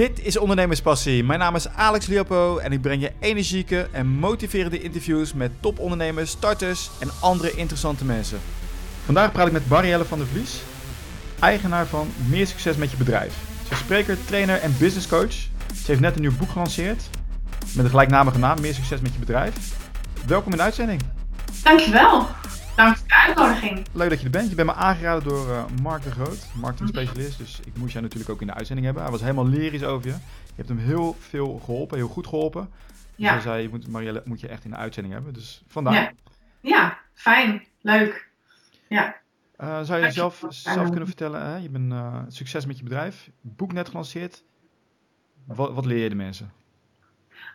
Dit is Ondernemerspassie. Mijn naam is Alex Liopo en ik breng je energieke en motiverende interviews met topondernemers, starters en andere interessante mensen. Vandaag praat ik met Marielle van der Vlies, eigenaar van Meer Succes met je bedrijf. Ze is spreker, trainer en business coach. Ze heeft net een nieuw boek gelanceerd met een gelijknamige naam, Meer Succes met je bedrijf. Welkom in de uitzending. Dankjewel. Dank voor de uitnodiging. Leuk dat je er bent. Je bent me aangeraden door uh, Mark de Groot, marketingspecialist. Dus ik moest jou natuurlijk ook in de uitzending hebben. Hij was helemaal lyrisch over je. Je hebt hem heel veel geholpen, heel goed geholpen. Dus ja. hij zei, je moet, Marielle moet je echt in de uitzending hebben. Dus vandaar. Ja, ja fijn. Leuk. Ja. Uh, zou je jezelf zelf kunnen vertellen? Hè? Je bent uh, succes met je bedrijf. Boek net gelanceerd. Wat, wat leer je de mensen?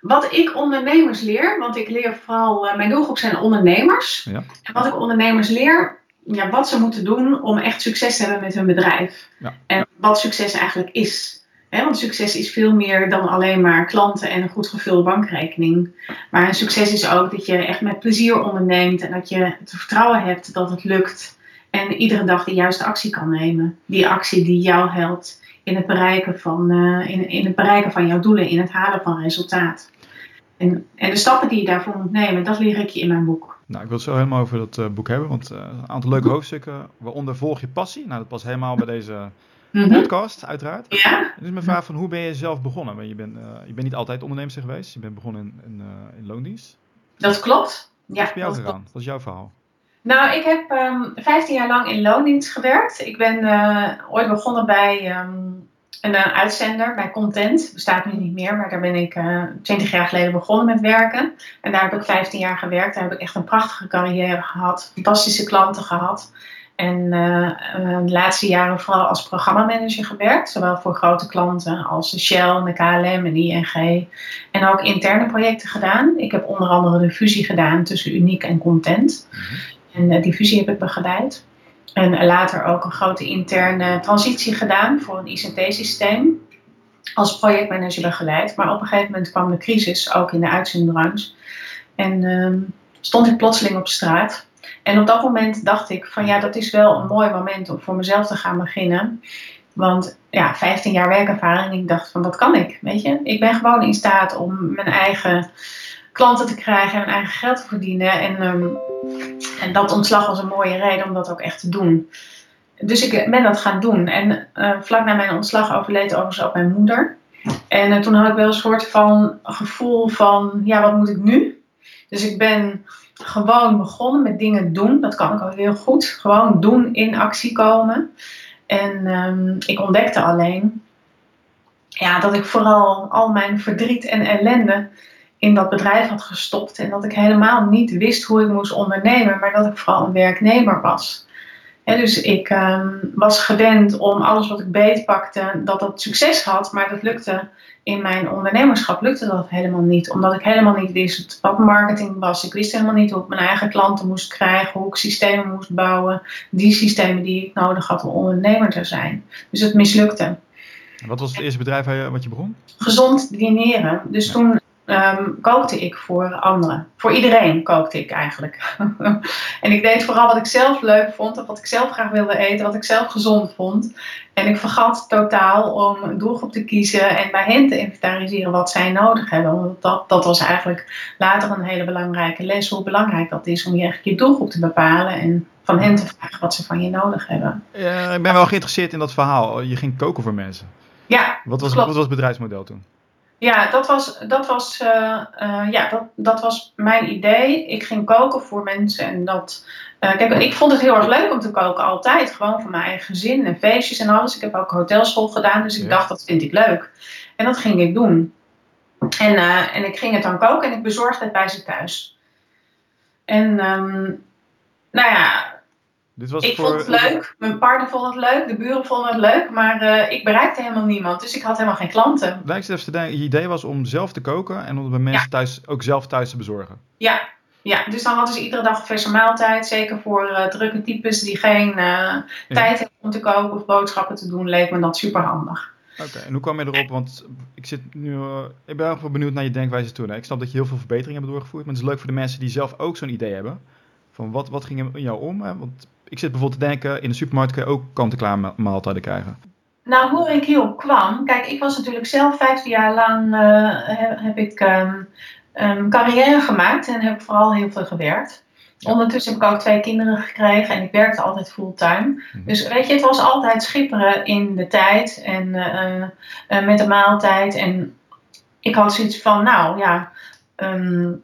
Wat ik ondernemers leer, want ik leer vooral, uh, mijn doelgroep zijn ondernemers. Ja. En wat ik ondernemers leer, ja, wat ze moeten doen om echt succes te hebben met hun bedrijf. Ja. En wat succes eigenlijk is. He, want succes is veel meer dan alleen maar klanten en een goed gevulde bankrekening. Maar een succes is ook dat je echt met plezier onderneemt en dat je het vertrouwen hebt dat het lukt. En iedere dag de juiste actie kan nemen. Die actie die jou helpt in het bereiken van, uh, in, in het bereiken van jouw doelen, in het halen van resultaat. En, en de stappen die je daarvoor moet nemen, dat leer ik je in mijn boek. Nou, ik wil het zo helemaal over dat uh, boek hebben, want uh, een aantal leuke hoofdstukken, waaronder volg je passie. Nou, dat past helemaal bij deze mm-hmm. podcast, uiteraard. Ja. Dus mijn vraag van, hoe ben je zelf begonnen? Want je, bent, uh, je bent niet altijd ondernemer geweest, je bent begonnen in, in, in loondienst. Dat klopt. Ja, Wat is bij jou gegaan? Wat is jouw verhaal? Nou, ik heb um, 15 jaar lang in loondienst gewerkt. Ik ben ooit begonnen bij um, een uh, uitzender bij Content. Bestaat nu niet meer, maar daar ben ik uh, 20 jaar geleden begonnen met werken. En daar heb ik 15 jaar gewerkt. Daar heb ik echt een prachtige carrière gehad. Fantastische klanten gehad. En uh, de laatste jaren vooral als programmamanager gewerkt. Zowel voor grote klanten als de Shell, de KLM en ING. En ook interne projecten gedaan. Ik heb onder andere de fusie gedaan tussen Uniek en Content. Mm-hmm. En die fusie heb ik begeleid. En later ook een grote interne transitie gedaan voor een ICT-systeem. Als projectmanager begeleid. Maar op een gegeven moment kwam de crisis, ook in de uitzendbranche. En uh, stond ik plotseling op straat. En op dat moment dacht ik van ja, dat is wel een mooi moment om voor mezelf te gaan beginnen. Want ja, 15 jaar werkervaring. Ik dacht van dat kan ik, weet je. Ik ben gewoon in staat om mijn eigen klanten te krijgen en eigen geld te verdienen. En, um, en dat ontslag was een mooie reden om dat ook echt te doen. Dus ik ben dat gaan doen. En uh, vlak na mijn ontslag overleed overigens ook mijn moeder. En uh, toen had ik wel een soort van gevoel van, ja, wat moet ik nu? Dus ik ben gewoon begonnen met dingen doen. Dat kan ik ook heel goed. Gewoon doen, in actie komen. En um, ik ontdekte alleen ja, dat ik vooral al mijn verdriet en ellende in dat bedrijf had gestopt en dat ik helemaal niet wist hoe ik moest ondernemen, maar dat ik vooral een werknemer was. Ja, dus ik um, was gewend om alles wat ik beetpakte, dat dat succes had, maar dat lukte in mijn ondernemerschap lukte dat helemaal niet, omdat ik helemaal niet wist wat marketing was. Ik wist helemaal niet hoe ik mijn eigen klanten moest krijgen, hoe ik systemen moest bouwen, die systemen die ik nodig had om ondernemer te zijn. Dus het mislukte. Wat was het eerste bedrijf wat je begon? Gezond dineren. Dus toen um, kookte ik voor anderen. Voor iedereen kookte ik eigenlijk. en ik deed vooral wat ik zelf leuk vond, of wat ik zelf graag wilde eten, wat ik zelf gezond vond. En ik vergat totaal om een doelgroep te kiezen en bij hen te inventariseren wat zij nodig hebben. Want dat, dat was eigenlijk later een hele belangrijke les, hoe belangrijk dat is om je echt je doelgroep te bepalen en van hen te vragen wat ze van je nodig hebben. Ja, ik ben wel geïnteresseerd in dat verhaal. Je ging koken voor mensen. Ja, wat was, wat was het bedrijfsmodel toen? Ja, dat was, dat, was, uh, uh, ja dat, dat was mijn idee. Ik ging koken voor mensen. En dat, uh, kijk, ik vond het heel erg leuk om te koken, altijd. Gewoon voor mijn eigen gezin en feestjes en alles. Ik heb ook hotelschool gedaan, dus ik ja. dacht, dat vind ik leuk. En dat ging ik doen. En, en ik ging het dan koken en ik bezorgde het bij ze thuis. En um, nou ja, dit was ik voor... vond het leuk, mijn partner vond het leuk, de buren vonden het leuk, maar uh, ik bereikte helemaal niemand, dus ik had helemaal geen klanten. Denken, je idee was om zelf te koken en om het bij mensen ja. thuis ook zelf thuis te bezorgen. Ja, ja, dus dan hadden ze iedere dag een verse maaltijd, zeker voor uh, drukke types die geen uh, ja. tijd hebben om te koken of boodschappen te doen, leek me dat super handig. Oké, okay, en hoe kwam je erop? Want ik, zit nu, uh, ik ben wel benieuwd naar je denkwijze toen. Hè? Ik snap dat je heel veel verbeteringen hebt doorgevoerd, maar het is leuk voor de mensen die zelf ook zo'n idee hebben. Van wat, wat ging in jou om? Hè? Want ik zit bijvoorbeeld te denken, in de supermarkt kun je ook kant-en-klaar maaltijden krijgen. Nou, hoe ik hierop kwam. Kijk, ik was natuurlijk zelf 15 jaar lang. Uh, heb, heb, ik um, um, carrière gemaakt en heb vooral heel veel gewerkt. Ondertussen heb ik ook twee kinderen gekregen en ik werkte altijd fulltime. Mhm. Dus weet je, het was altijd schipperen in de tijd en uh, uh, met de maaltijd. En ik had zoiets van, nou ja, um,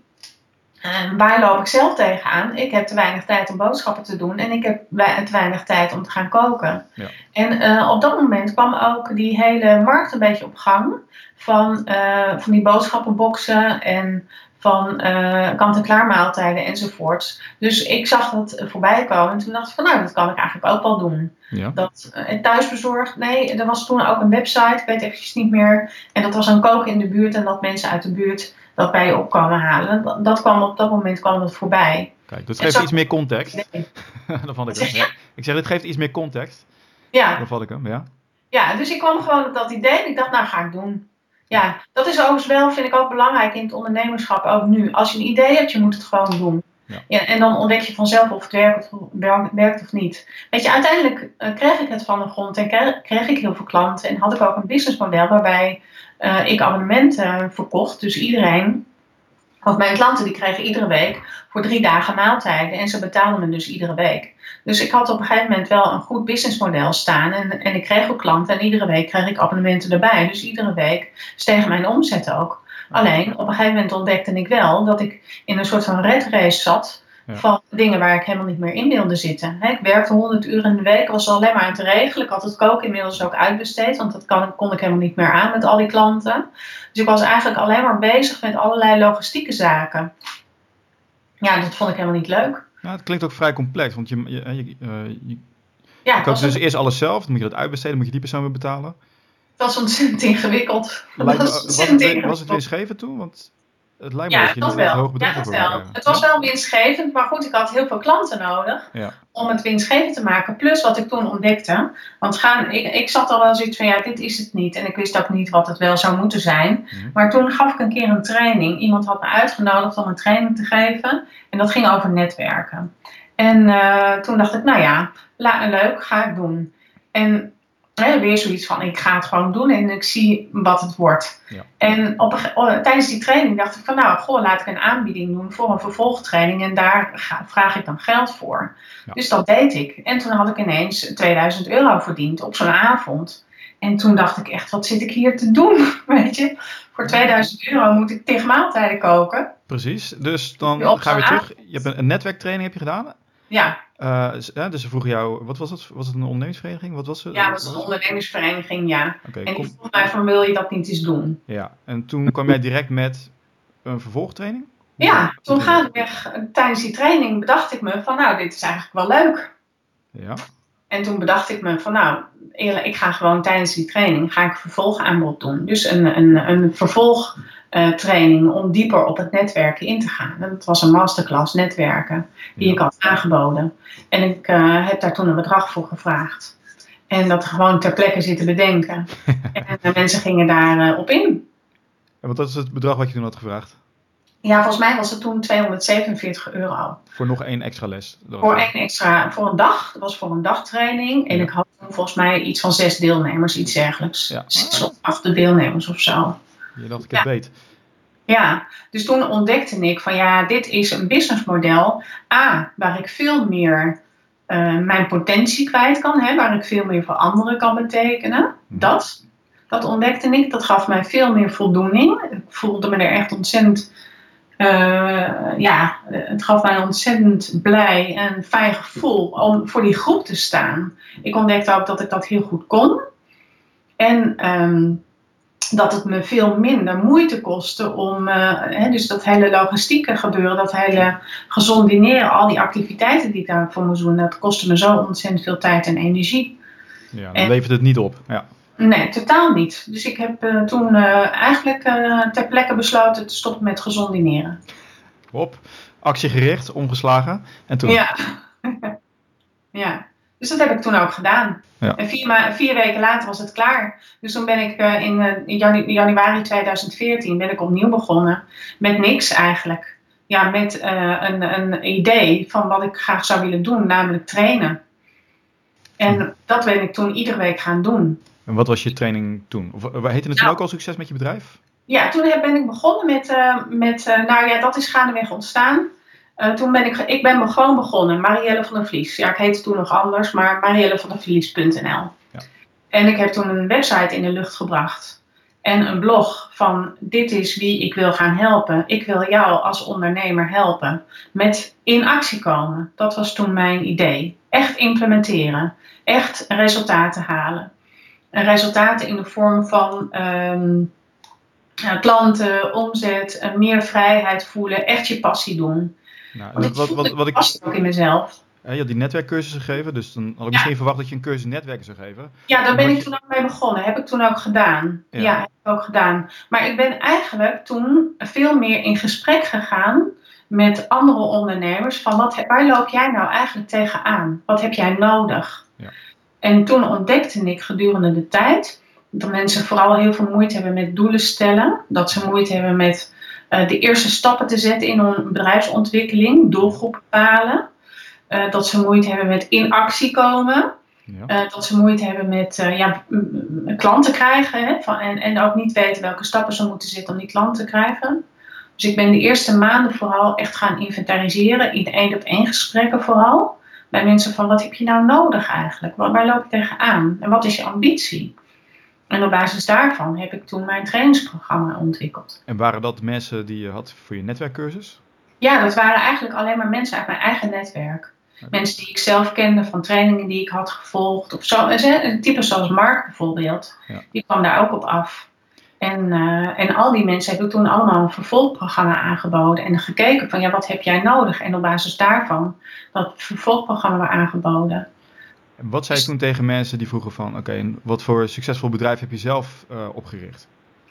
waar loop ik zelf tegenaan? Ik heb te weinig tijd om boodschappen te doen en ik heb te weinig tijd om te gaan koken. Ja. En uh, op dat moment kwam ook die hele markt een beetje op gang van, uh, van die boodschappenboxen en van uh, kant-en-klaar maaltijden enzovoorts. Dus ik zag dat voorbij komen en toen dacht ik van nou, dat kan ik eigenlijk ook wel doen. Ja. Dat, uh, thuisbezorgd, nee, er was toen ook een website, ik weet eventjes niet meer. En dat was een koken in de buurt en dat mensen uit de buurt dat bij je op kwamen halen. Dat, dat kwam op dat moment kwam dat voorbij. Kijk, dat geeft iets meer context. Nee. dat vond ik hem. Ja. Ik zeg, dit geeft iets meer context. Ja. Dat vond ik hem, ja. Ja, dus ik kwam gewoon op dat idee en ik dacht, nou ga ik doen. Ja, dat is overigens wel, vind ik ook belangrijk in het ondernemerschap, ook nu. Als je een idee hebt, je moet het gewoon doen. Ja. ja en dan ontdek je vanzelf of het werkt of, werkt of niet. Weet je, uiteindelijk uh, kreeg ik het van de grond en kreeg, kreeg, ik heel veel klanten. En had ik ook een businessmodel waarbij uh, ik abonnementen verkocht. Dus iedereen, of mijn klanten, die kregen iedere week voor drie dagen maaltijden. En ze betaalden me dus iedere week. Dus ik had op een gegeven moment wel een goed businessmodel staan. En, en ik kreeg ook klanten en iedere week kreeg ik abonnementen erbij. Dus iedere week steeg mijn omzet ook. Alleen op een gegeven moment ontdekte ik wel dat ik in een soort van red race zat. Van dingen waar ik helemaal niet meer in wilde zitten. ik werkte 100 uur in de week, was alleen maar aan te regelen. Ik had het koken inmiddels ook uitbesteed, want dat kan, kon ik helemaal niet meer aan met al die klanten. Dus ik was eigenlijk alleen maar bezig met allerlei logistieke zaken. Ja, dat vond ik helemaal niet leuk. Ja, het klinkt ook vrij complex, want je, je, je, uh, je, ja, dus eerst alles zelf, dan moet je dat uitbesteden, moet je die persoon weer betalen. Dat was ontzettend ingewikkeld. was, was, het, was het toen? Want het lijkt me ja, dat je dat wel. hoog bedrag ja, dat wel. Het was wel winstgevend, maar goed, ik had heel veel klanten nodig ja. om het winstgevend te maken. Plus wat ik toen ontdekte, want gaan, ik, ik zat al wel zoiets van, ja, dit is het niet. En ik wist ook niet wat het wel zou moeten zijn. Mhm. Maar toen gaf ik een keer een training. Iemand had me uitgenodigd om een training te geven. En dat ging over netwerken. En uh, toen dacht ik, nou ja, la, leuk, ga ik doen. En hè, weer zoiets van, ik ga het gewoon doen en ik zie wat het wordt. Ja. En op, oh, tijdens die training dacht ik van, nou, goh, laat ik een aanbieding doen voor een vervolgtraining en daar ga, vraag ik dan geld voor. Ja. Dus dat deed ik. En toen had ik ineens 2000 euro verdiend op zo'n avond. En toen dacht ik echt, wat zit ik hier te doen? Weet je, voor 2000 euro moet ik tegen maaltijden koken. Precies, dus dan gaan we terug. Je hebt een, netwerktraining heb je gedaan. Ja. Uh, dus ze vroegen jou, wat was het? Was het een ondernemingsvereniging? Wat was het? Ja, het was een ondernemingsvereniging, ja. Okay, en die vroeg mij van, wil je dat niet eens doen? Ja, en toen kwam jij direct met een vervolgtraining? Hoe ja, toen gaandeweg tijdens die training bedacht ik me van, nou, dit is eigenlijk wel leuk. Ja. En toen bedacht ik me van, nou, ik ga gewoon tijdens die training ga ik vervolgaanbod doen. Dus een, een, een vervolgtraining om dieper op het netwerken in te gaan. Dat was een masterclass netwerken die ik had aangeboden. En ik uh, heb daar toen een bedrag voor gevraagd. En dat gewoon ter plekke zitten bedenken. en de mensen gingen daarop uh, op in. En wat was het bedrag wat je toen had gevraagd? Ja, volgens mij was het toen 247 euro. Voor nog één extra les? Voor één extra, voor een dag. Dat was voor een dagtraining. En ik had volgens mij iets van zes deelnemers, iets dergelijks. Ja. Zes of acht deelnemers of zo. Je dacht, ik het ja. weet. Ja, dus toen ontdekte ik van ja, dit is een businessmodel. A, waar ik veel meer uh, mijn potentie kwijt kan, hè, waar ik veel meer voor anderen kan betekenen. Mhm. Dat, dat ontdekte ik. Dat gaf mij veel meer voldoening. Ik voelde me er echt ontzettend uh, ja, het gaf mij een ontzettend blij en fijn gevoel om voor die groep te staan. Ik ontdekte ook dat ik dat heel goed kon. En um, dat het me veel minder moeite kostte om, uh, hè, dus dat hele logistieke gebeuren, dat hele gezond dineren, al die activiteiten die ik daarvoor moest doen, dat kostte me zo ontzettend veel tijd en energie. Ja, dan en, levert het niet op. Ja. Nee, totaal niet. Dus ik heb uh, toen uh, eigenlijk ter plekke besloten te stoppen met gezond dineren. Hop, actiegericht, omgeslagen. En toen? Ja. ja, dus dat heb ik toen ook gedaan. Ja. En vier, ma vier weken later was het klaar. Dus toen ben ik in, in janu januari 2014 ben ik opnieuw begonnen. Met niks eigenlijk. Ja, met een, een idee van wat ik graag zou willen doen, namelijk trainen. En hm. dat ben ik toen iedere week gaan doen. En wat was je training toen? Of heette het toen Nou. ook al succes met je bedrijf? Ja, toen heb- ben ik begonnen met, eh, met eh, nou ja, dat is gaandeweg ontstaan. Eh, toen ben ik, ik ben gewoon begonnen, Marielle van der Vlies. Ja, ik heette toen nog anders, maar mariellevandervlies.nl. Ja. En ik heb toen een website in de lucht gebracht. En een blog van dit is wie ik wil gaan helpen. Ik wil jou als ondernemer helpen met in actie komen. Dat was toen mijn idee. Echt implementeren. Echt resultaten halen. En resultaten in de vorm van ehm, ja, klanten, omzet, eh, meer vrijheid voelen, echt je passie doen. Nou, ik wat, wat, wat ik, passie ook in mezelf. je had die netwerkcursussen gegeven, dus dan had ik Ja. misschien verwacht dat je een cursus netwerken zou geven. Ja, daar ben ik toen ook mee begonnen. Heb ik toen ook gedaan. Ja. Ja, heb ik ook gedaan. Maar ik ben eigenlijk toen veel meer in gesprek gegaan met andere ondernemers. Van wat, waar loop jij nou eigenlijk tegenaan? Wat heb jij nodig? Ja. En toen ontdekte ik gedurende de tijd dat mensen vooral heel veel moeite hebben met doelen stellen. Dat ze moeite hebben met eh, de eerste stappen te zetten in hun bedrijfsontwikkeling, doelgroep bepalen. Eh, dat ze moeite hebben met in actie komen. Ja. Eh, dat ze moeite hebben met ja, klanten krijgen. Hè, van, en, en ook niet weten welke stappen ze moeten zetten om die klant te krijgen. Dus ik ben de eerste maanden vooral echt gaan inventariseren. In één op één gesprekken vooral. Bij mensen van wat heb je nou nodig eigenlijk? Waar, waar loop je tegenaan? En wat is je ambitie? En op basis daarvan heb ik toen mijn trainingsprogramma ontwikkeld. En waren dat mensen die je had voor je netwerkcursus? Ja, dat waren eigenlijk alleen maar mensen uit mijn eigen netwerk. Mensen die ik zelf kende van trainingen die ik had gevolgd. Of zo. Een type zoals Mark bijvoorbeeld. Ja. Die kwam daar ook op af. En, eh, en al die mensen heb ik toen allemaal een vervolgprogramma aangeboden. En gekeken van ja, wat heb jij nodig? En op basis daarvan dat vervolgprogramma aangeboden. Wat zei je toen tegen mensen die vroegen van, oké, wat voor succesvol bedrijf heb je zelf eh, opgericht?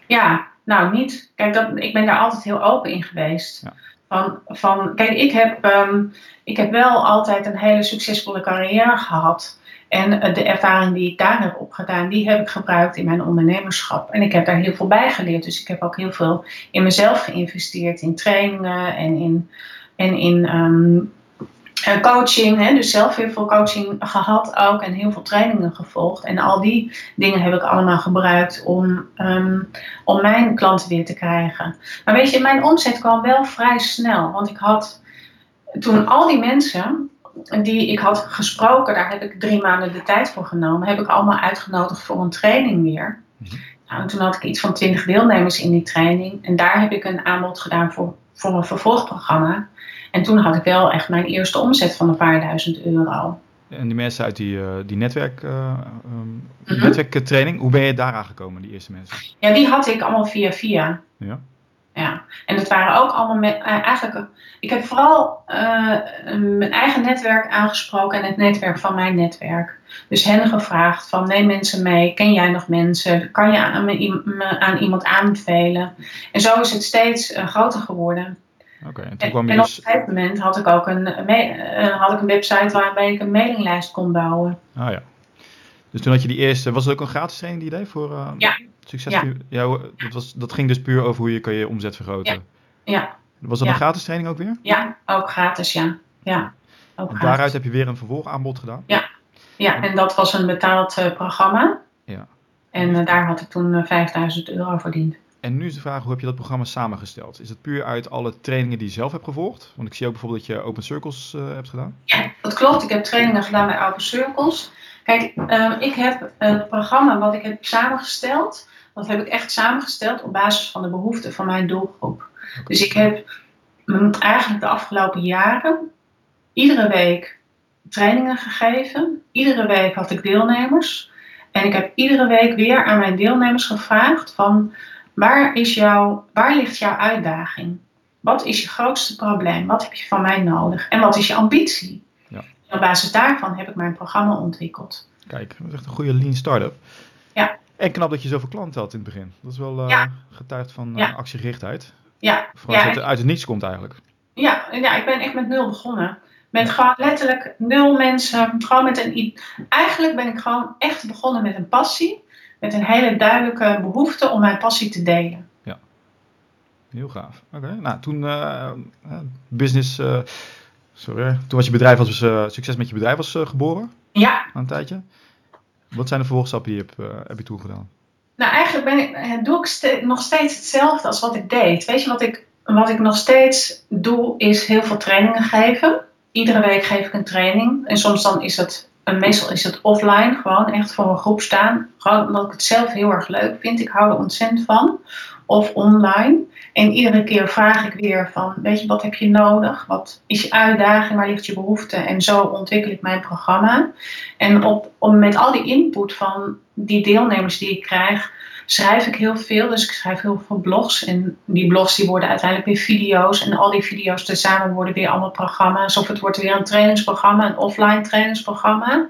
Ja, nou niet. Kijk, dat, ik ben daar altijd heel open in geweest. Ja. Van, van, kijk, ik heb, ehm, ik heb wel altijd een hele succesvolle carrière gehad. En eh, de ervaring die ik daar heb opgedaan, die heb ik gebruikt in mijn ondernemerschap. En ik heb daar heel veel bij geleerd. Dus ik heb ook heel veel in mezelf geïnvesteerd. In trainingen en in, en in ehm, eh, coaching. Hè? Dus zelf heel veel coaching gehad ook. En heel veel trainingen gevolgd. En al die dingen heb ik allemaal gebruikt om, ehm, om mijn klanten weer te krijgen. Maar weet je, mijn omzet kwam wel vrij snel. Want ik had toen al die mensen die ik had gesproken, daar heb ik drie maanden de tijd voor genomen, heb ik allemaal uitgenodigd voor een training weer. Mhm. Nou, en toen had ik iets van twintig deelnemers in die training. En daar heb ik een aanbod gedaan voor, voor een vervolgprogramma. En toen had ik wel echt mijn eerste omzet van een paar duizend euro. En die mensen uit die, eh, die netwerk, eh, ehm, Mhm. netwerktraining, hoe ben je daar aangekomen, die eerste mensen? Ja, die had ik allemaal via via. Ja. Ja, en dat waren ook allemaal met, eh, eigenlijk. Ik heb vooral mijn eigen netwerk aangesproken en het netwerk van mijn netwerk. Dus hen gevraagd van neem mensen mee, ken jij nog mensen, kan je aan, me, me aan iemand aanbevelen? En zo is het steeds groter geworden. Oké, en toen En, kwam je en op dus... een gegeven moment had ik ook een, eh, had ik een website waarbij ik een mailinglijst kon bouwen. Ah ja. Dus toen had je die eerste, was het ook een gratis training die je deed voor eh, Ja. succes? Ja. Ja, dat, was, dat ging dus puur over hoe je kan je omzet vergroten. Ja, Was dat Ja. een gratis training ook weer? ja ook gratis, ja. ja ook En gratis. daaruit heb je weer een vervolgaanbod gedaan? Ja, en dat was een betaald eh, programma. Ja. En daar had ik toen eh, 5000 euro verdiend. En nu is de vraag, hoe heb je dat programma samengesteld? Is het puur uit alle trainingen die je zelf hebt gevolgd? Want ik zie ook bijvoorbeeld dat je Open Circles eh, hebt gedaan. Ja, dat klopt. Ik heb trainingen gedaan bij Open Circles. Kijk, eh, ik heb het programma wat ik heb samengesteld, dat heb ik echt samengesteld op basis van de behoeften van mijn doelgroep. Dus ik heb mm, eigenlijk de afgelopen jaren iedere week trainingen gegeven. Iedere week had ik deelnemers. En ik heb iedere week weer aan mijn deelnemers gevraagd van waar, is jouw, waar ligt jouw uitdaging? Wat is je grootste probleem? Wat heb je van mij nodig? En wat is je ambitie? Ja. En op basis daarvan heb ik mijn programma ontwikkeld. Kijk, dat is echt een goede lean startup. Ja. En knap dat je zoveel klanten had in het begin. Dat is wel Ja. getuigd van eh, Ja. actiegerichtheid. Ja, Vooral ja, als het uit het niets komt eigenlijk. Ja, ja, ik ben echt met nul begonnen. Met gewoon letterlijk nul mensen. Gewoon met een. Eigenlijk ben ik gewoon echt begonnen met een passie. Met een hele duidelijke behoefte om mijn passie te delen. Heel gaaf. Oké, nou toen eh, eh, business, eh, sorry, toen was je bedrijf was, eh, succes met je bedrijf was geboren, Ja, een tijdje. Wat zijn de vervolgstappen die je hebt, uh, heb je toegedaan? Nou, eigenlijk ben ik, doe ik nog steeds hetzelfde als wat ik deed. Weet je, wat ik, wat ik nog steeds doe, is heel veel trainingen geven. Iedere week geef ik een training. En soms dan is het, meestal is het offline, gewoon echt voor een groep staan. Gewoon omdat ik het zelf heel erg leuk vind. Ik hou er ontzettend van. Of online. En iedere keer vraag ik weer van, weet je, wat heb je nodig? Wat is je uitdaging? Waar ligt je behoefte? En zo ontwikkel ik mijn programma. En op, om, met al die input van die deelnemers die ik krijg, schrijf ik heel veel. Dus ik schrijf heel veel blogs. En die blogs die worden uiteindelijk weer video's. En al die video's tezamen worden weer allemaal programma's. Of het wordt weer een trainingsprogramma, een offline trainingsprogramma.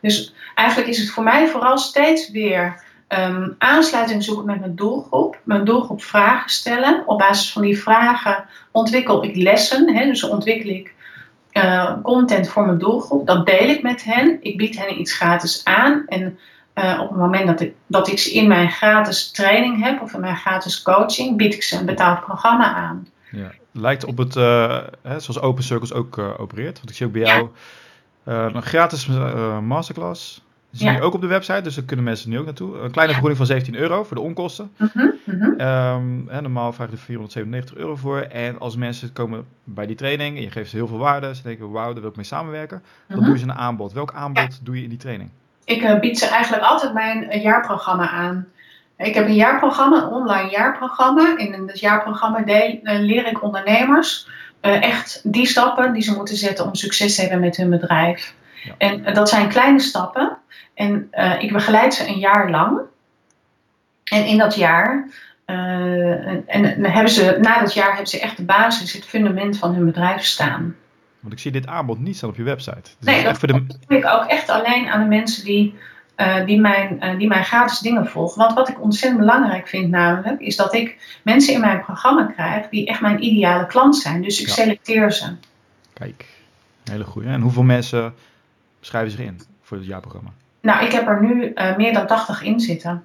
Dus eigenlijk is het voor mij vooral steeds weer um, aansluiting zoeken met mijn doelgroep. Mijn doelgroep vragen stellen. Op basis van die vragen ontwikkel ik lessen. Hè, dus ontwikkel ik uh, content voor mijn doelgroep. Dat deel ik met hen. Ik bied hen iets gratis aan. En uh, op het moment dat ik, dat ik ze in mijn gratis training heb of in mijn gratis coaching, bied ik ze een betaald programma aan. Ja. Lijkt op het, uh, hè, zoals Open Circles ook opereert. Want ik zie ook bij jou een gratis masterclass zie je ook op de website, dus daar kunnen mensen nu ook naartoe. Een kleine vergoeding van 17 euro voor de onkosten. Mm normaal vraag je er 497 euro voor. En als mensen komen bij die training en je geeft ze heel veel waarde, ze denken, wauw, daar wil ik mee samenwerken. Dan mhm. doe je ze een aanbod. Welk aanbod doe je in die training? Ik uh, bied ze eigenlijk altijd mijn uh, jaarprogramma aan. Ik heb een jaarprogramma, een online jaarprogramma. In het jaarprogramma uh, leer ik ondernemers echt die stappen die ze moeten zetten om succes te hebben met hun bedrijf. Ja. En dat zijn kleine stappen. En uh, ik begeleid ze een jaar lang. En in dat jaar, uh, en, en, hebben ze, na dat jaar hebben ze echt de basis, het fundament van hun bedrijf staan. Want ik zie dit aanbod niet staan op je website. Dus nee, dat doe ik ook echt alleen aan de mensen die, uh, die, mijn, die mijn gratis dingen volgen. Want wat ik ontzettend belangrijk vind namelijk, is dat ik mensen in mijn programma krijg die echt mijn ideale klant zijn. Dus ik selecteer ze. Kijk, hele goede. En hoeveel mensen schrijven zich in voor het jaarprogramma? Nou, ik heb er nu uh, meer dan 80 in zitten.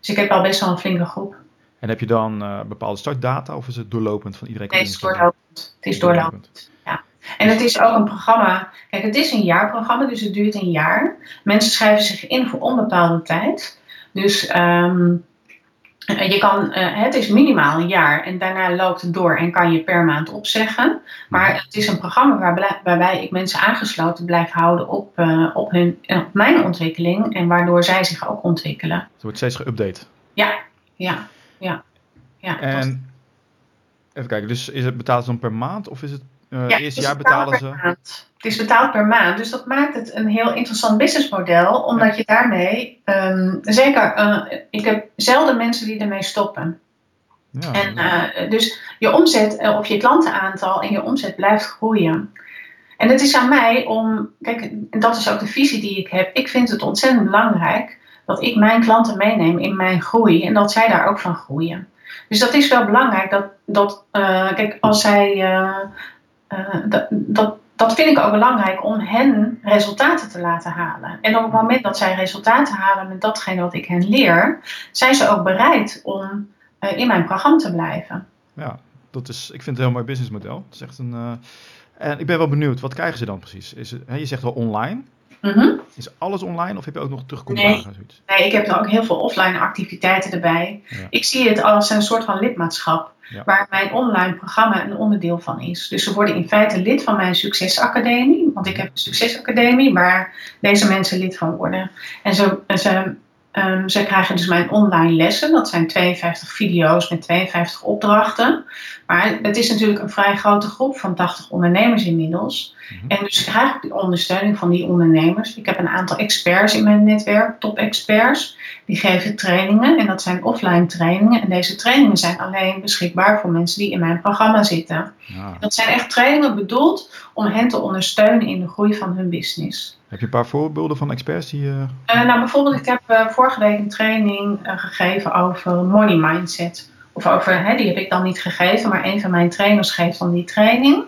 Dus ik heb al best wel een flinke groep. En heb je dan uh, bepaalde startdata of is het doorlopend van iedereen? Nee, het is doorlopend. Het is doorlopend. Ja. En het is ook een programma. Kijk, het is een jaarprogramma, dus het duurt een jaar. Mensen schrijven zich in voor onbepaalde tijd. Dus um, eh, je kan, uh, het is minimaal een jaar en daarna loopt het door en kan je per maand opzeggen. Maar het is een programma waar, waarbij ik mensen aangesloten blijf houden op, uh, op, hun, op mijn ontwikkeling en waardoor zij zich ook ontwikkelen. Het wordt steeds geüpdate. Ja, ja, ja. ja en even kijken, dus is het betaald dan per maand of is het uh, ja, eerste jaar betalen ze? Het is betaald per maand. Dus dat maakt het een heel interessant businessmodel. Omdat je daarmee, um, zeker, uh, ik heb zelden mensen die ermee stoppen. Ja, en, uh, dus je omzet of je klantenaantal en je omzet blijft groeien. En het is aan mij om, kijk, en dat is ook de visie die ik heb. Ik vind het ontzettend belangrijk dat ik mijn klanten meeneem in mijn groei en dat zij daar ook van groeien. Dus dat is wel belangrijk dat, dat kijk, als zij uh, dat, dat, dat vind ik ook belangrijk om hen resultaten te laten halen. En op het moment dat zij resultaten halen met datgene wat ik hen leer, zijn ze ook bereid om in mijn programma te blijven. Ja, dat is, ik vind het een heel mooi businessmodel. Het is echt een, en ik ben wel benieuwd, wat krijgen ze dan precies? Is het, hè, je zegt wel online. Mm Is alles online of heb je ook nog terugkomdagen? Nee, nee, ik heb er ook heel veel offline activiteiten erbij. Ja. Ik zie het als een soort van lidmaatschap. Waar mijn online programma een onderdeel van is. Dus ze worden in feite lid van mijn succesacademie. Want ik heb een succesacademie waar deze mensen lid van worden. En ze, ze, um, ze krijgen dus mijn online lessen. Dat zijn 52 video's met 52 opdrachten. Maar het is natuurlijk een vrij grote groep van 80 ondernemers inmiddels. Mhm. En dus krijg ik de ondersteuning van die ondernemers. Ik heb een aantal experts in mijn netwerk, top-experts. Die geven trainingen en dat zijn offline trainingen. En deze trainingen zijn alleen beschikbaar voor mensen die in mijn programma zitten. Dat zijn echt trainingen bedoeld om hen te ondersteunen in de groei van hun business. Heb je een paar voorbeelden van experts die. Uh... Uh, nou, bijvoorbeeld, ik heb uh, vorige week een training gegeven over money mindset. Of over, hè, die heb ik dan niet gegeven, maar een van mijn trainers geeft dan die training.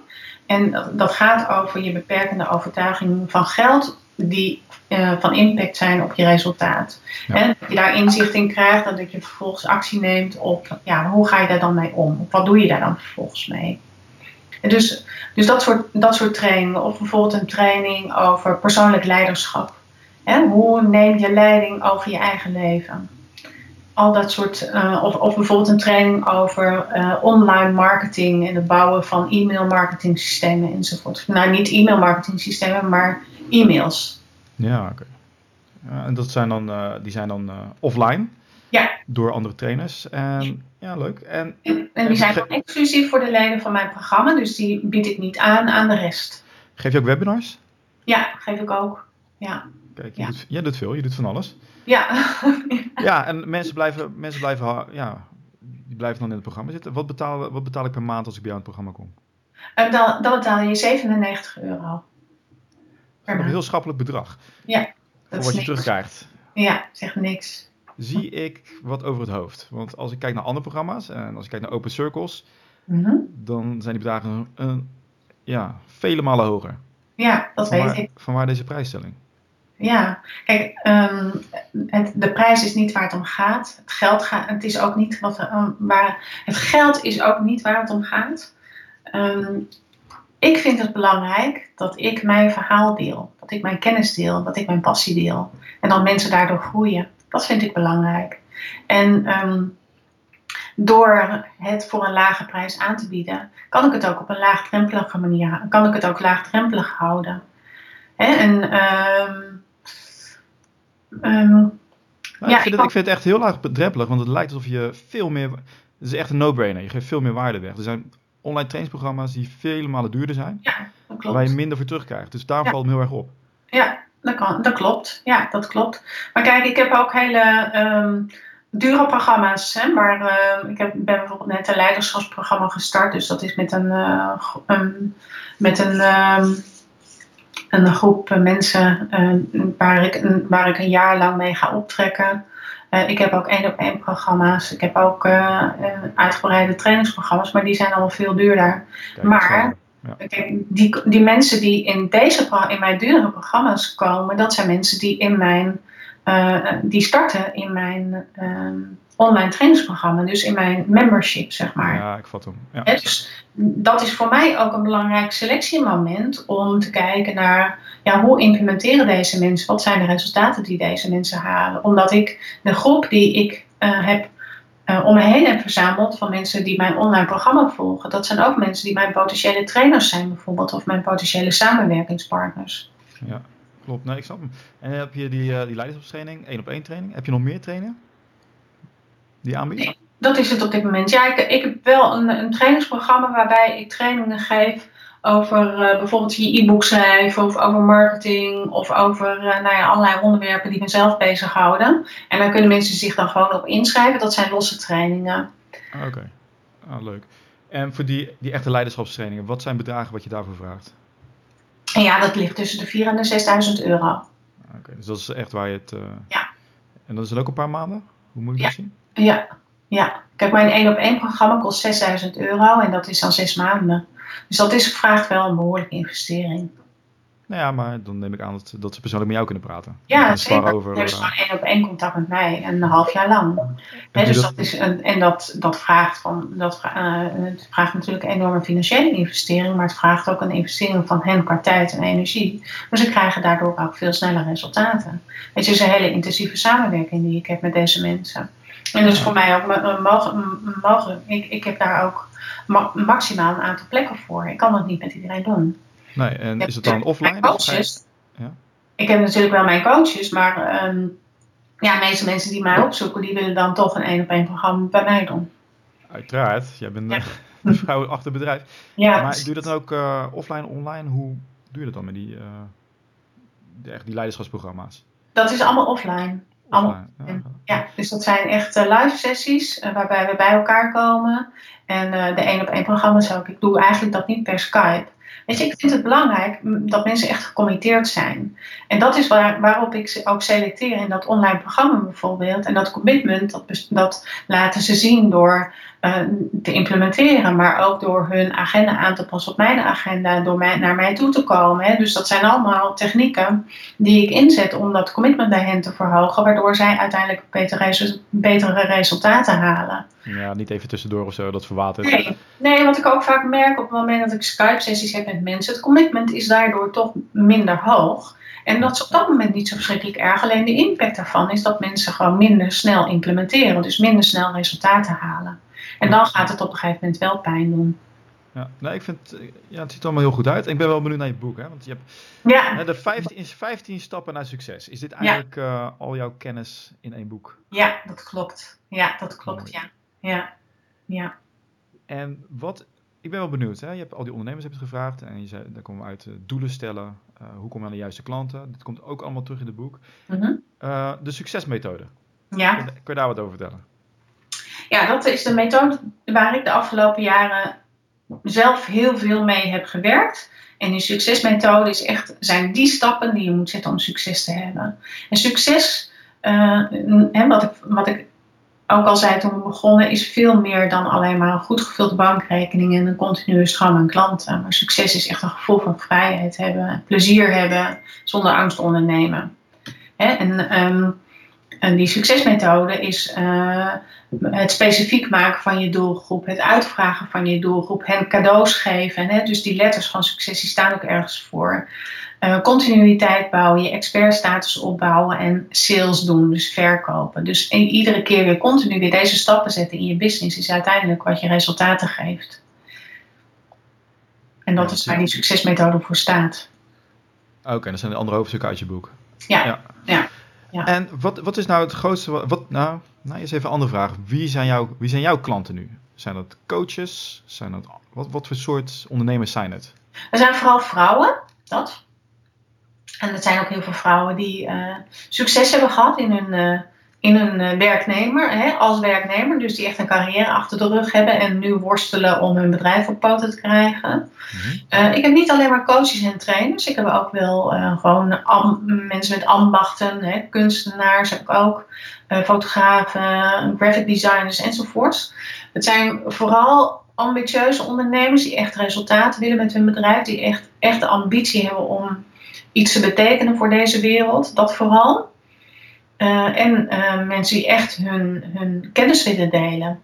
En dat gaat over je beperkende overtuiging van geld die uh, van impact zijn op je resultaat. Ja. En dat je daar inzicht in krijgt en dat je vervolgens actie neemt op ja, hoe ga je daar dan mee om? Of wat doe je daar dan vervolgens mee? En dus dus dat, soort, dat soort trainingen, of bijvoorbeeld een training over persoonlijk leiderschap. Hoe neem je leiding over je eigen leven? Al dat soort, uh, of, of bijvoorbeeld een training over uh, online marketing en het bouwen van e-mail marketing systemen enzovoort. Nou, niet e-mail marketing systemen, maar e-mails. Ja, oké. Okay. en dat zijn dan, uh, die zijn dan offline? Ja. Door andere trainers. En, ja, leuk. En, en die zijn dan exclusief voor de leden van mijn programma, dus die bied ik niet aan aan de rest. Geef je ook webinars? Ja, geef ik ook. Ja. Kijk, je ja. Doet, jij doet veel, je doet van alles. Ja. ja, en mensen blijven, mensen blijven, ja, die blijven dan in het programma zitten. Wat betaal, wat betaal ik per maand als ik bij jou in het programma kom? Uh, dan, dan betaal je 97 euro. Is een heel schappelijk bedrag. Ja. Dat voor wat je niks. terugkrijgt. Ja, zeg niks zie ik wat over het hoofd. Want als ik kijk naar andere programma's en als ik kijk naar Open Circles, mm -hmm. dan zijn die bedragen een, ja, vele malen hoger. Ja, dat weet ik. Van waar deze prijsstelling? Ja, kijk, um, het, de prijs is niet waar het om gaat. Het geld gaat, het is ook niet wat, um, waar, het geld is ook niet waar het om gaat. Um, ik vind het belangrijk dat ik mijn verhaal deel, dat ik mijn kennis deel, dat ik mijn passie deel en dat mensen daardoor groeien. Dat vind ik belangrijk. En door het voor een lage prijs aan te bieden, kan ik het ook op een laagdrempelige manier, kan ik het ook laagdrempelig houden. En um, um, nou, ja, ik, vind het, ik vind het echt heel laagdrempelig, want het lijkt alsof je veel meer. Het is echt een no-brainer. Je geeft veel meer waarde weg. Er zijn online trainingsprogramma's die vele malen duurder zijn, ja, dat klopt. waar je minder voor terugkrijgt. Dus daarom Ja. valt het me heel erg op. Ja, dat, kan, dat klopt. Ja, dat klopt. Maar kijk, ik heb ook hele ehm, dure programma's. Hè, maar ehm, ik heb, ben bijvoorbeeld net een leiderschapsprogramma gestart. Dus dat is met een, eh, met een, ehm, een groep mensen eh, waar, ik, een- waar ik een jaar lang mee ga optrekken. Eh, ik heb ook één op één programma's. Ik heb ook eh, uitgebreide trainingsprogramma's, maar die zijn allemaal veel duurder. Kijk, Maar-. Ja. Kijk, die, die mensen die in, deze, in mijn dure programma's komen, dat zijn mensen die in mijn die starten in mijn ehm, online trainingsprogramma, dus in mijn membership, zeg maar. Ja, ik vat hem. Ja. Dus dat is voor mij ook een belangrijk selectiemoment om te kijken naar ja, hoe implementeren deze mensen, wat zijn de resultaten die deze mensen halen. Omdat ik de groep die ik eh, heb eh, om me heen heb verzameld van mensen die mijn online programma volgen, dat zijn ook mensen die mijn potentiële trainers zijn bijvoorbeeld, of mijn potentiële samenwerkingspartners. Ja, klopt. Nee, ik snap hem. En heb je die, eh, die leiderschapstraining, één op één training? Heb je nog meer trainingen die aanbiedt? Nee. Dat is het op dit moment. Ja, ik, ik heb wel een, een trainingsprogramma waarbij ik trainingen geef over eh, bijvoorbeeld je e-book schrijven of over marketing of over eh, nou ja, allerlei onderwerpen die mezelf bezighouden. En daar kunnen mensen zich dan gewoon op inschrijven. Dat zijn losse trainingen. Ah, Oké, ah, leuk. En voor die, die echte leiderschapstrainingen, wat zijn bedragen wat je daarvoor vraagt? En ja, dat ligt tussen de 4.000 en de 6.000 euro. Ah, Oké, dus dat is echt waar je het... eh, Ja. En dat is dan ook een paar maanden? Hoe moet ik Ja. dat zien? Ja, ja. Kijk, mijn 1 op 1 programma kost 6000 euro en dat is dan zes maanden. Dus dat is, vraagt wel een behoorlijke investering. Nou ja, maar dan neem ik aan dat, dat ze persoonlijk met jou kunnen praten. Ja, zeker. over... Hebt eh, gewoon één op één contact met mij en een half jaar lang. dus dat- dat is een, en dat, dat, vraagt van, dat eh, het vraagt natuurlijk een enorme financiële investering, maar het vraagt ook een investering van hen qua tijd en energie. Maar ze krijgen daardoor ook veel sneller resultaten. Het is een hele intensieve samenwerking die ik heb met deze mensen. En dus voor mij ook mogelijk. Ik, ik heb daar ook ma- maximaal een aantal plekken voor. Ik kan dat niet met iedereen doen. Nee, en is het dan offline? Coaches. Ja. Ik heb natuurlijk wel mijn coaches, maar ehm, ja, de meeste mensen die mij opzoeken, die willen dan toch een één op één programma bij mij doen. Uiteraard, jij bent Ja. de vrouw achter het bedrijf. Ja, Maar doe je dat dan ook eh, offline, online? Hoe doe je dat dan met die, eh, de, echt die leiderschapsprogramma's? dat is allemaal offline. Allemaal. Ja. Ja, dus dat zijn echt eh, live sessies waarbij we bij elkaar komen. En de één op één programma's ook. Ik doe eigenlijk dat niet per Skype. Weet je, ik vind het belangrijk dat mensen echt gecommitteerd zijn. En dat is waar, waarop ik ze ook selecteer in dat online programma bijvoorbeeld. En dat commitment, dat, dat laten ze zien door te implementeren, maar ook door hun agenda aan te passen op mijn agenda, door mij, naar mij toe te komen. Hè. Dus dat zijn allemaal technieken die ik inzet om dat commitment bij hen te verhogen, waardoor zij uiteindelijk betere, betere resultaten halen. Ja, niet even tussendoor of zo, dat verwatert. Nee, nee, wat ik ook vaak merk op het moment dat ik Skype-sessies heb met mensen, het commitment is daardoor toch minder hoog. En dat is op dat moment niet zo verschrikkelijk erg. Alleen de impact daarvan is dat mensen gewoon minder snel implementeren. Dus minder snel resultaten halen. En dan gaat het op een gegeven moment wel pijn doen. Ja, nee, ik vind, ja, het ziet er allemaal heel goed uit. Ik ben wel benieuwd naar je boek. Hè? Want je hebt ja. de 15, 15 stappen naar succes. Is dit eigenlijk uh, al jouw kennis in één boek? Ja, dat klopt. Ja, dat klopt. Ja. Ja. ja. En wat, ik ben wel benieuwd. Hè? Je hebt al die ondernemers hebt gevraagd. En je zei, daar komen we uit uh, doelen stellen. Uh, hoe kom je aan de juiste klanten? Dit komt ook allemaal terug in het boek. Mm -hmm. de succesmethode. Ja. Kun je daar wat over vertellen? Ja, dat is de methode waar ik de afgelopen jaren zelf heel veel mee heb gewerkt. En die succesmethode is echt, zijn die stappen die je moet zetten om succes te hebben. En succes, hè, wat, ik, wat ik ook al zei toen we begonnen, is veel meer dan alleen maar een goed gevulde bankrekening en een continue stroom aan klanten. Maar succes is echt een gevoel van vrijheid hebben, plezier hebben, zonder angst ondernemen. Hè? En, um, en die succesmethode is uh, het specifiek maken van je doelgroep, het uitvragen van je doelgroep, hen cadeaus geven. Hè? Dus die letters van succes die staan ook ergens voor. Uh, continuïteit bouwen, je expertstatus opbouwen en sales doen, dus verkopen. Dus iedere keer weer continu weer deze stappen zetten in je business is uiteindelijk wat je resultaten geeft. En dat is waar die succesmethode voor staat. Oké, okay, dat zijn de andere hoofdstukken uit je boek. Ja, ja. ja. Ja. En wat, wat is nou het grootste, wat, nou, nou eens even een andere vraag. Wie zijn, jouw, wie zijn jouw klanten nu? Zijn dat coaches? Zijn dat, wat, wat voor soort ondernemers zijn het? Er zijn vooral vrouwen, dat. En er zijn ook heel veel vrouwen die uh, succes hebben gehad in hun, uh, in hun uh, werknemer, hè, als werknemer. Dus die echt een carrière achter de rug hebben en nu worstelen om hun bedrijf op poten te krijgen. Mm-hmm. ik heb niet alleen maar coaches en trainers. Ik heb ook wel gewoon am, mensen met ambachten, hè, kunstenaars heb ik ook, fotografen, graphic designers enzovoorts. Het zijn vooral ambitieuze ondernemers die echt resultaten willen met hun bedrijf, die echt, echt de ambitie hebben om iets te betekenen voor deze wereld, dat vooral. Uh, en uh, mensen die echt hun, hun kennis willen delen.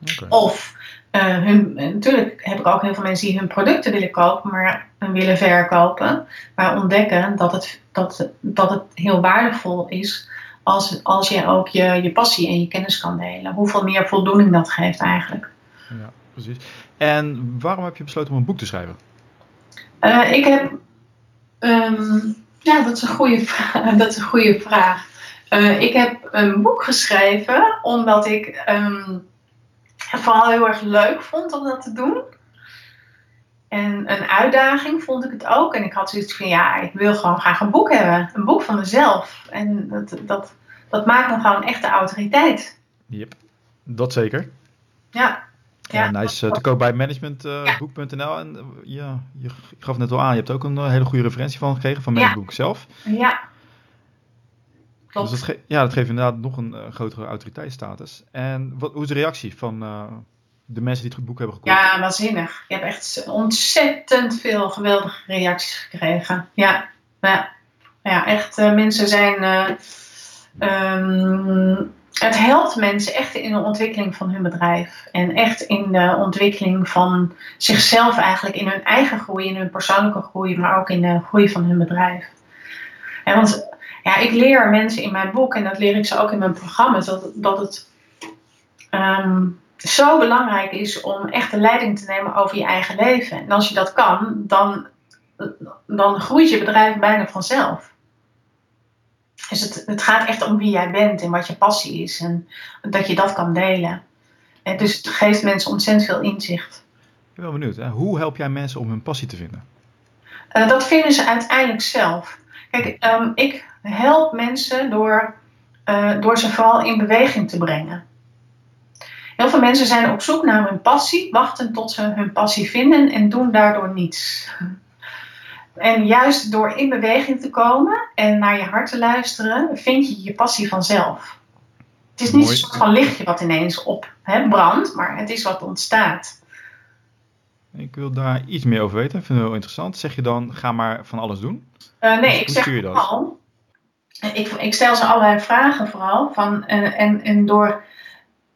Okay. Of uh, hun, natuurlijk heb ik ook heel veel mensen die hun producten willen kopen, maar willen verkopen. Maar ontdekken dat het, dat, dat het heel waardevol is als, als je ook je, je passie en je kennis kan delen. Hoeveel meer voldoening dat geeft eigenlijk. Ja, precies. En waarom heb je besloten om een boek te schrijven? ik heb Um, ja, dat is een goede. Dat is een goede vraag. Uh, ik heb een boek geschreven omdat ik um, het vooral heel erg leuk vond om dat te doen. En een uitdaging vond ik het ook. En ik had zoiets van, ja, ik wil gewoon graag een boek hebben. Een boek van mezelf. En dat, dat, dat maakt me gewoon echt de autoriteit. Yep, dat zeker. Ja. Ja, ja nice uh, te koop bij managementboek.nl. Uh, en uh, ja, je gaf net al aan, je hebt ook een hele goede referentie van gekregen van Managementboek ja. zelf. Ja. Klopt. Dus dat, ja, dat geeft inderdaad nog een grotere autoriteitsstatus. En wat, hoe is de reactie van de mensen die het boek hebben gekocht? Ja, waanzinnig. Je hebt echt ontzettend veel geweldige reacties gekregen. Ja, ja. ja echt. mensen zijn. Um, het helpt mensen echt in de ontwikkeling van hun bedrijf. En echt in de ontwikkeling van zichzelf eigenlijk. In hun eigen groei, in hun persoonlijke groei, maar ook in de groei van hun bedrijf. En want ja, ik leer mensen in mijn boek, en dat leer ik ze ook in mijn programma's, dat, dat het um, zo belangrijk is om echt de leiding te nemen over je eigen leven. En als je dat kan, dan, dan groeit je bedrijf bijna vanzelf. Dus het, het gaat echt om wie jij bent en wat je passie is. En dat je dat kan delen. En dus het geeft mensen ontzettend veel inzicht. Ik ben wel benieuwd. Hè? Hoe help jij mensen om hun passie te vinden? Uh, dat vinden ze uiteindelijk zelf. Kijk, um, ik help mensen door, uh, door ze vooral in beweging te brengen. Heel veel mensen zijn op zoek naar hun passie, wachten tot ze hun passie vinden en doen daardoor niets. En juist door in beweging te komen en naar je hart te luisteren, vind je je passie vanzelf. Het is niet Mooi. een soort van lichtje wat ineens op hè, brandt, maar het is wat ontstaat. Ik wil daar iets meer over weten. Ik vind het heel interessant. Zeg je dan, ga maar van alles doen? Eh, nee, ik zeg vooral. Ik, ik stel ze allerlei vragen vooral. Van, en, en, en door.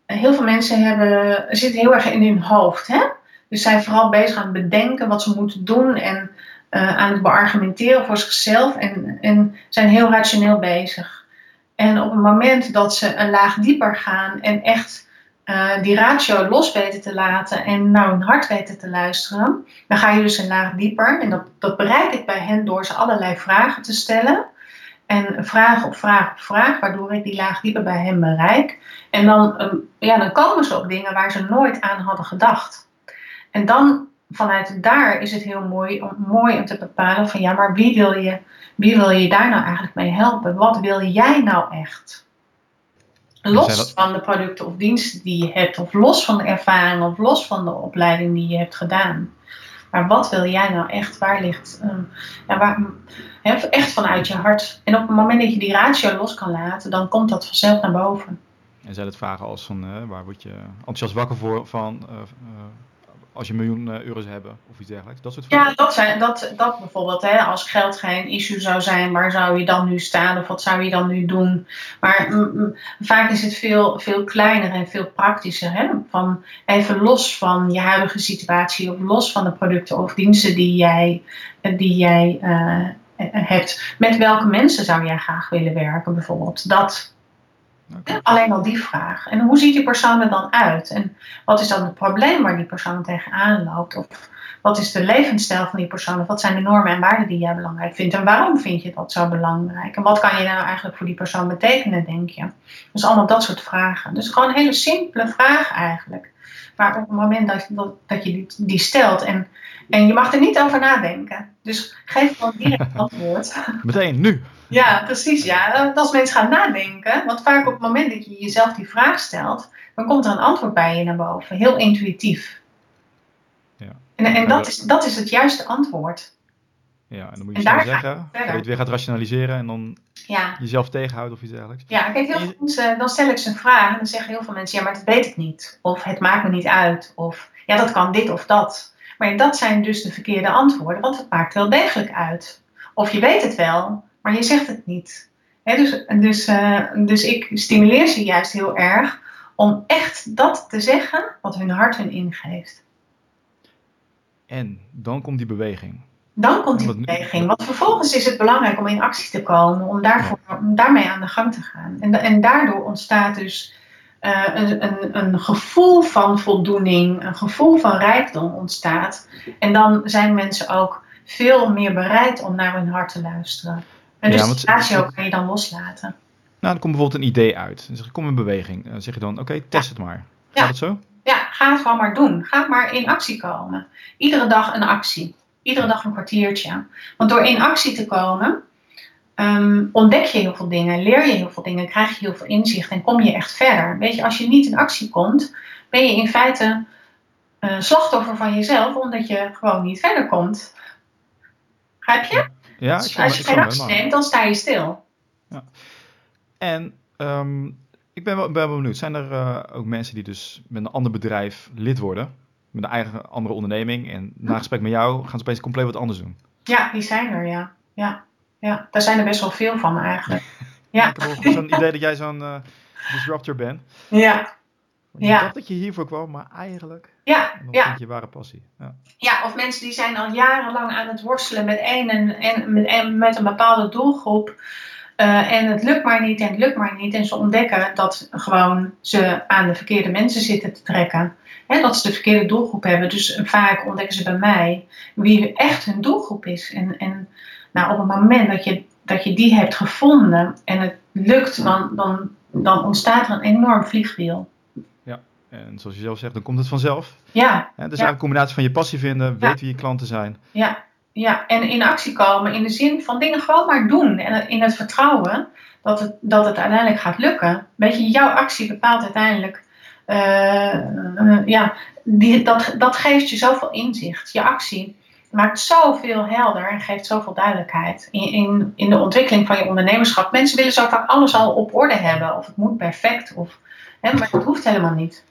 Heel veel mensen hebben, zitten heel erg in hun hoofd. Hè? Dus zijn vooral bezig aan het bedenken wat ze moeten doen. En eh, aan het beargumenteren voor zichzelf. En, en zijn heel rationeel bezig. En op het moment dat ze een laag dieper gaan. En echt eh, die ratio los weten te laten. En naar hun hart weten te luisteren. Dan ga je dus een laag dieper. En dat, dat bereik ik bij hen door ze allerlei vragen te stellen. En vraag op vraag op vraag, waardoor ik die laag dieper bij hen bereik. En dan, ehm, ja, dan komen ze op dingen waar ze nooit aan hadden gedacht. En dan, vanuit daar, is het heel mooi om, mooi om te bepalen van ja, maar wie wil, je, wie wil je daar nou eigenlijk mee helpen? Wat wil jij nou echt? Los van de producten of diensten die je hebt, of los van de ervaring, of los van de opleiding die je hebt gedaan. Maar wat wil jij nou echt? Waar ligt. ehm, ja, waar, echt vanuit je hart. En op het moment dat je die ratio los kan laten, dan komt dat vanzelf naar boven. En zijn het vragen als van, eh, waar word je enthousiast wakker voor van, eh, eh, als je miljoen euro's hebben of iets dergelijks? Dat soort vragen? Ja, dat, zijn, dat, dat bijvoorbeeld. Hè, als geld geen issue zou zijn, waar zou je dan nu staan of wat zou je dan nu doen? Maar mm, mm, vaak is het veel, veel kleiner en veel praktischer. Hè? Van even los van je huidige situatie of los van de producten of diensten die jij, die jij hebt. Met welke mensen zou jij graag willen werken bijvoorbeeld? Dat. Alleen al die vraag. En hoe ziet die persoon er dan uit? En wat is dan het probleem waar die persoon tegenaan loopt? Of wat is de levensstijl van die persoon? Of wat zijn de normen en waarden die jij belangrijk vindt? En waarom vind je dat zo belangrijk? En wat kan je nou eigenlijk voor die persoon betekenen, denk je? Dus allemaal dat soort vragen. Dus gewoon een hele simpele vraag eigenlijk. Maar op het moment dat, dat, dat je die, die stelt en, en je mag er niet over nadenken. Dus geef gewoon direct antwoord. Meteen, nu! Ja, precies. Ja. Als mensen gaan nadenken, want vaak op het moment dat je jezelf die vraag stelt, dan komt er een antwoord bij je naar boven. Heel intuïtief. Ja. En, en dat- is, dat is het juiste antwoord. Ja, en dan moet je zo zeggen, je het weer gaat rationaliseren en dan Ja. jezelf tegenhoudt of iets dergelijks. Ja, kijk, heel veel mensen, dan stel ik ze een vraag en dan zeggen heel veel mensen, ja, maar dat weet ik niet. Of het maakt me niet uit. Of ja, dat kan dit of dat. Maar dat zijn dus de verkeerde antwoorden, want het maakt wel degelijk uit. Of je weet het wel, maar je zegt het niet. Hè, dus, dus, eh, dus ik stimuleer ze juist heel erg om echt dat te zeggen wat hun hart hun ingeeft. En dan komt die beweging. Dan komt Ja, die beweging. Want vervolgens is het belangrijk om in actie te komen, om, daarvoor, om daarmee aan de gang te gaan. En, en daardoor ontstaat dus eh, een, een, een gevoel van voldoening, een gevoel van rijkdom ontstaat. En dan zijn mensen ook veel meer bereid om naar hun hart te luisteren. En Ja, dus want- die ratio kan je dan loslaten. Nou, dan komt bijvoorbeeld een idee uit. Dan zeg je, kom in beweging. Dan zeg je dan, oké, test het maar. Gaat Ja. het zo? Ja, ga het gewoon maar doen. Ga maar in actie komen. Iedere dag een actie. Iedere dag een kwartiertje. Want door in actie te komen, ehm, ontdek je heel veel dingen, leer je heel veel dingen, krijg je heel veel inzicht en kom je echt verder. Weet je, als je niet in actie komt, ben je in feite eh, slachtoffer van jezelf, omdat je gewoon niet verder komt. Begrijp je? Ja, Dus als je geen actie neemt, dan sta je stil. En ehm, ik ben wel, ben wel benieuwd. Zijn er eh, ook mensen die dus met een ander bedrijf lid worden? Met een eigen andere onderneming. En na gesprek met jou gaan ze opeens compleet wat anders doen. Ja, die zijn er, ja. ja. ja. Daar zijn er best wel veel van eigenlijk. Ja. Ik heb zo'n idee dat jij zo'n eh, disruptor bent. Ja, Je Ja. dacht dat je hiervoor kwam, maar eigenlijk ja, ja. vind je ware passie. Ja. Ja, of mensen die zijn al jarenlang aan het worstelen met een en, en met, en met een bepaalde doelgroep. Eh, en het lukt maar niet en het lukt maar niet. En ze ontdekken dat gewoon ze aan de verkeerde mensen zitten te trekken. Hè, dat ze de verkeerde doelgroep hebben. Dus vaak ontdekken ze bij mij wie echt hun doelgroep is. En, en nou, op het moment dat je, dat je die hebt gevonden en het lukt, dan, dan, dan ontstaat er een enorm vliegwiel. En zoals je zelf zegt, dan komt het vanzelf. Ja, Hè? Dus Ja. eigenlijk een combinatie van je passie vinden, Ja. weten wie je klanten zijn. Ja, ja, en in actie komen in de zin van dingen gewoon maar doen. En in het vertrouwen dat het, dat het uiteindelijk gaat lukken. Weet je, jouw actie bepaalt uiteindelijk ja, die, dat, dat geeft je zoveel inzicht. Je actie maakt zoveel helder en geeft zoveel duidelijkheid in, in, in de ontwikkeling van je ondernemerschap. Mensen willen zo vaak alles al op orde hebben, of het moet perfect, of, hè, maar dat hoeft helemaal niet.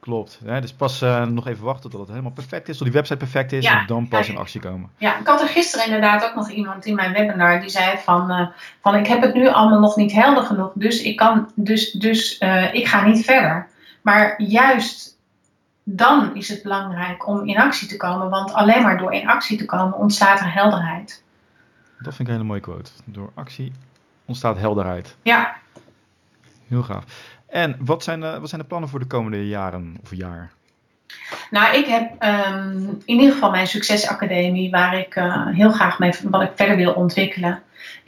Klopt. Dus pas uh, nog even wachten tot het helemaal perfect is, tot die website perfect is ja, en dan pas in actie komen. Ja, ik had er gisteren inderdaad ook nog iemand in mijn webinar die zei van, uh, van ik heb het nu allemaal nog niet helder genoeg, dus ik kan, dus, dus uh, ik ga niet verder. Maar juist dan is het belangrijk om in actie te komen, want alleen maar door in actie te komen ontstaat er helderheid. Dat vind ik een hele mooie quote. Door actie ontstaat helderheid. Ja. Heel gaaf. En wat zijn, de, wat zijn de plannen voor de komende jaren of jaar? Nou, ik heb um, in ieder geval mijn succesacademie, waar ik uh, heel graag mee, wat ik verder wil ontwikkelen.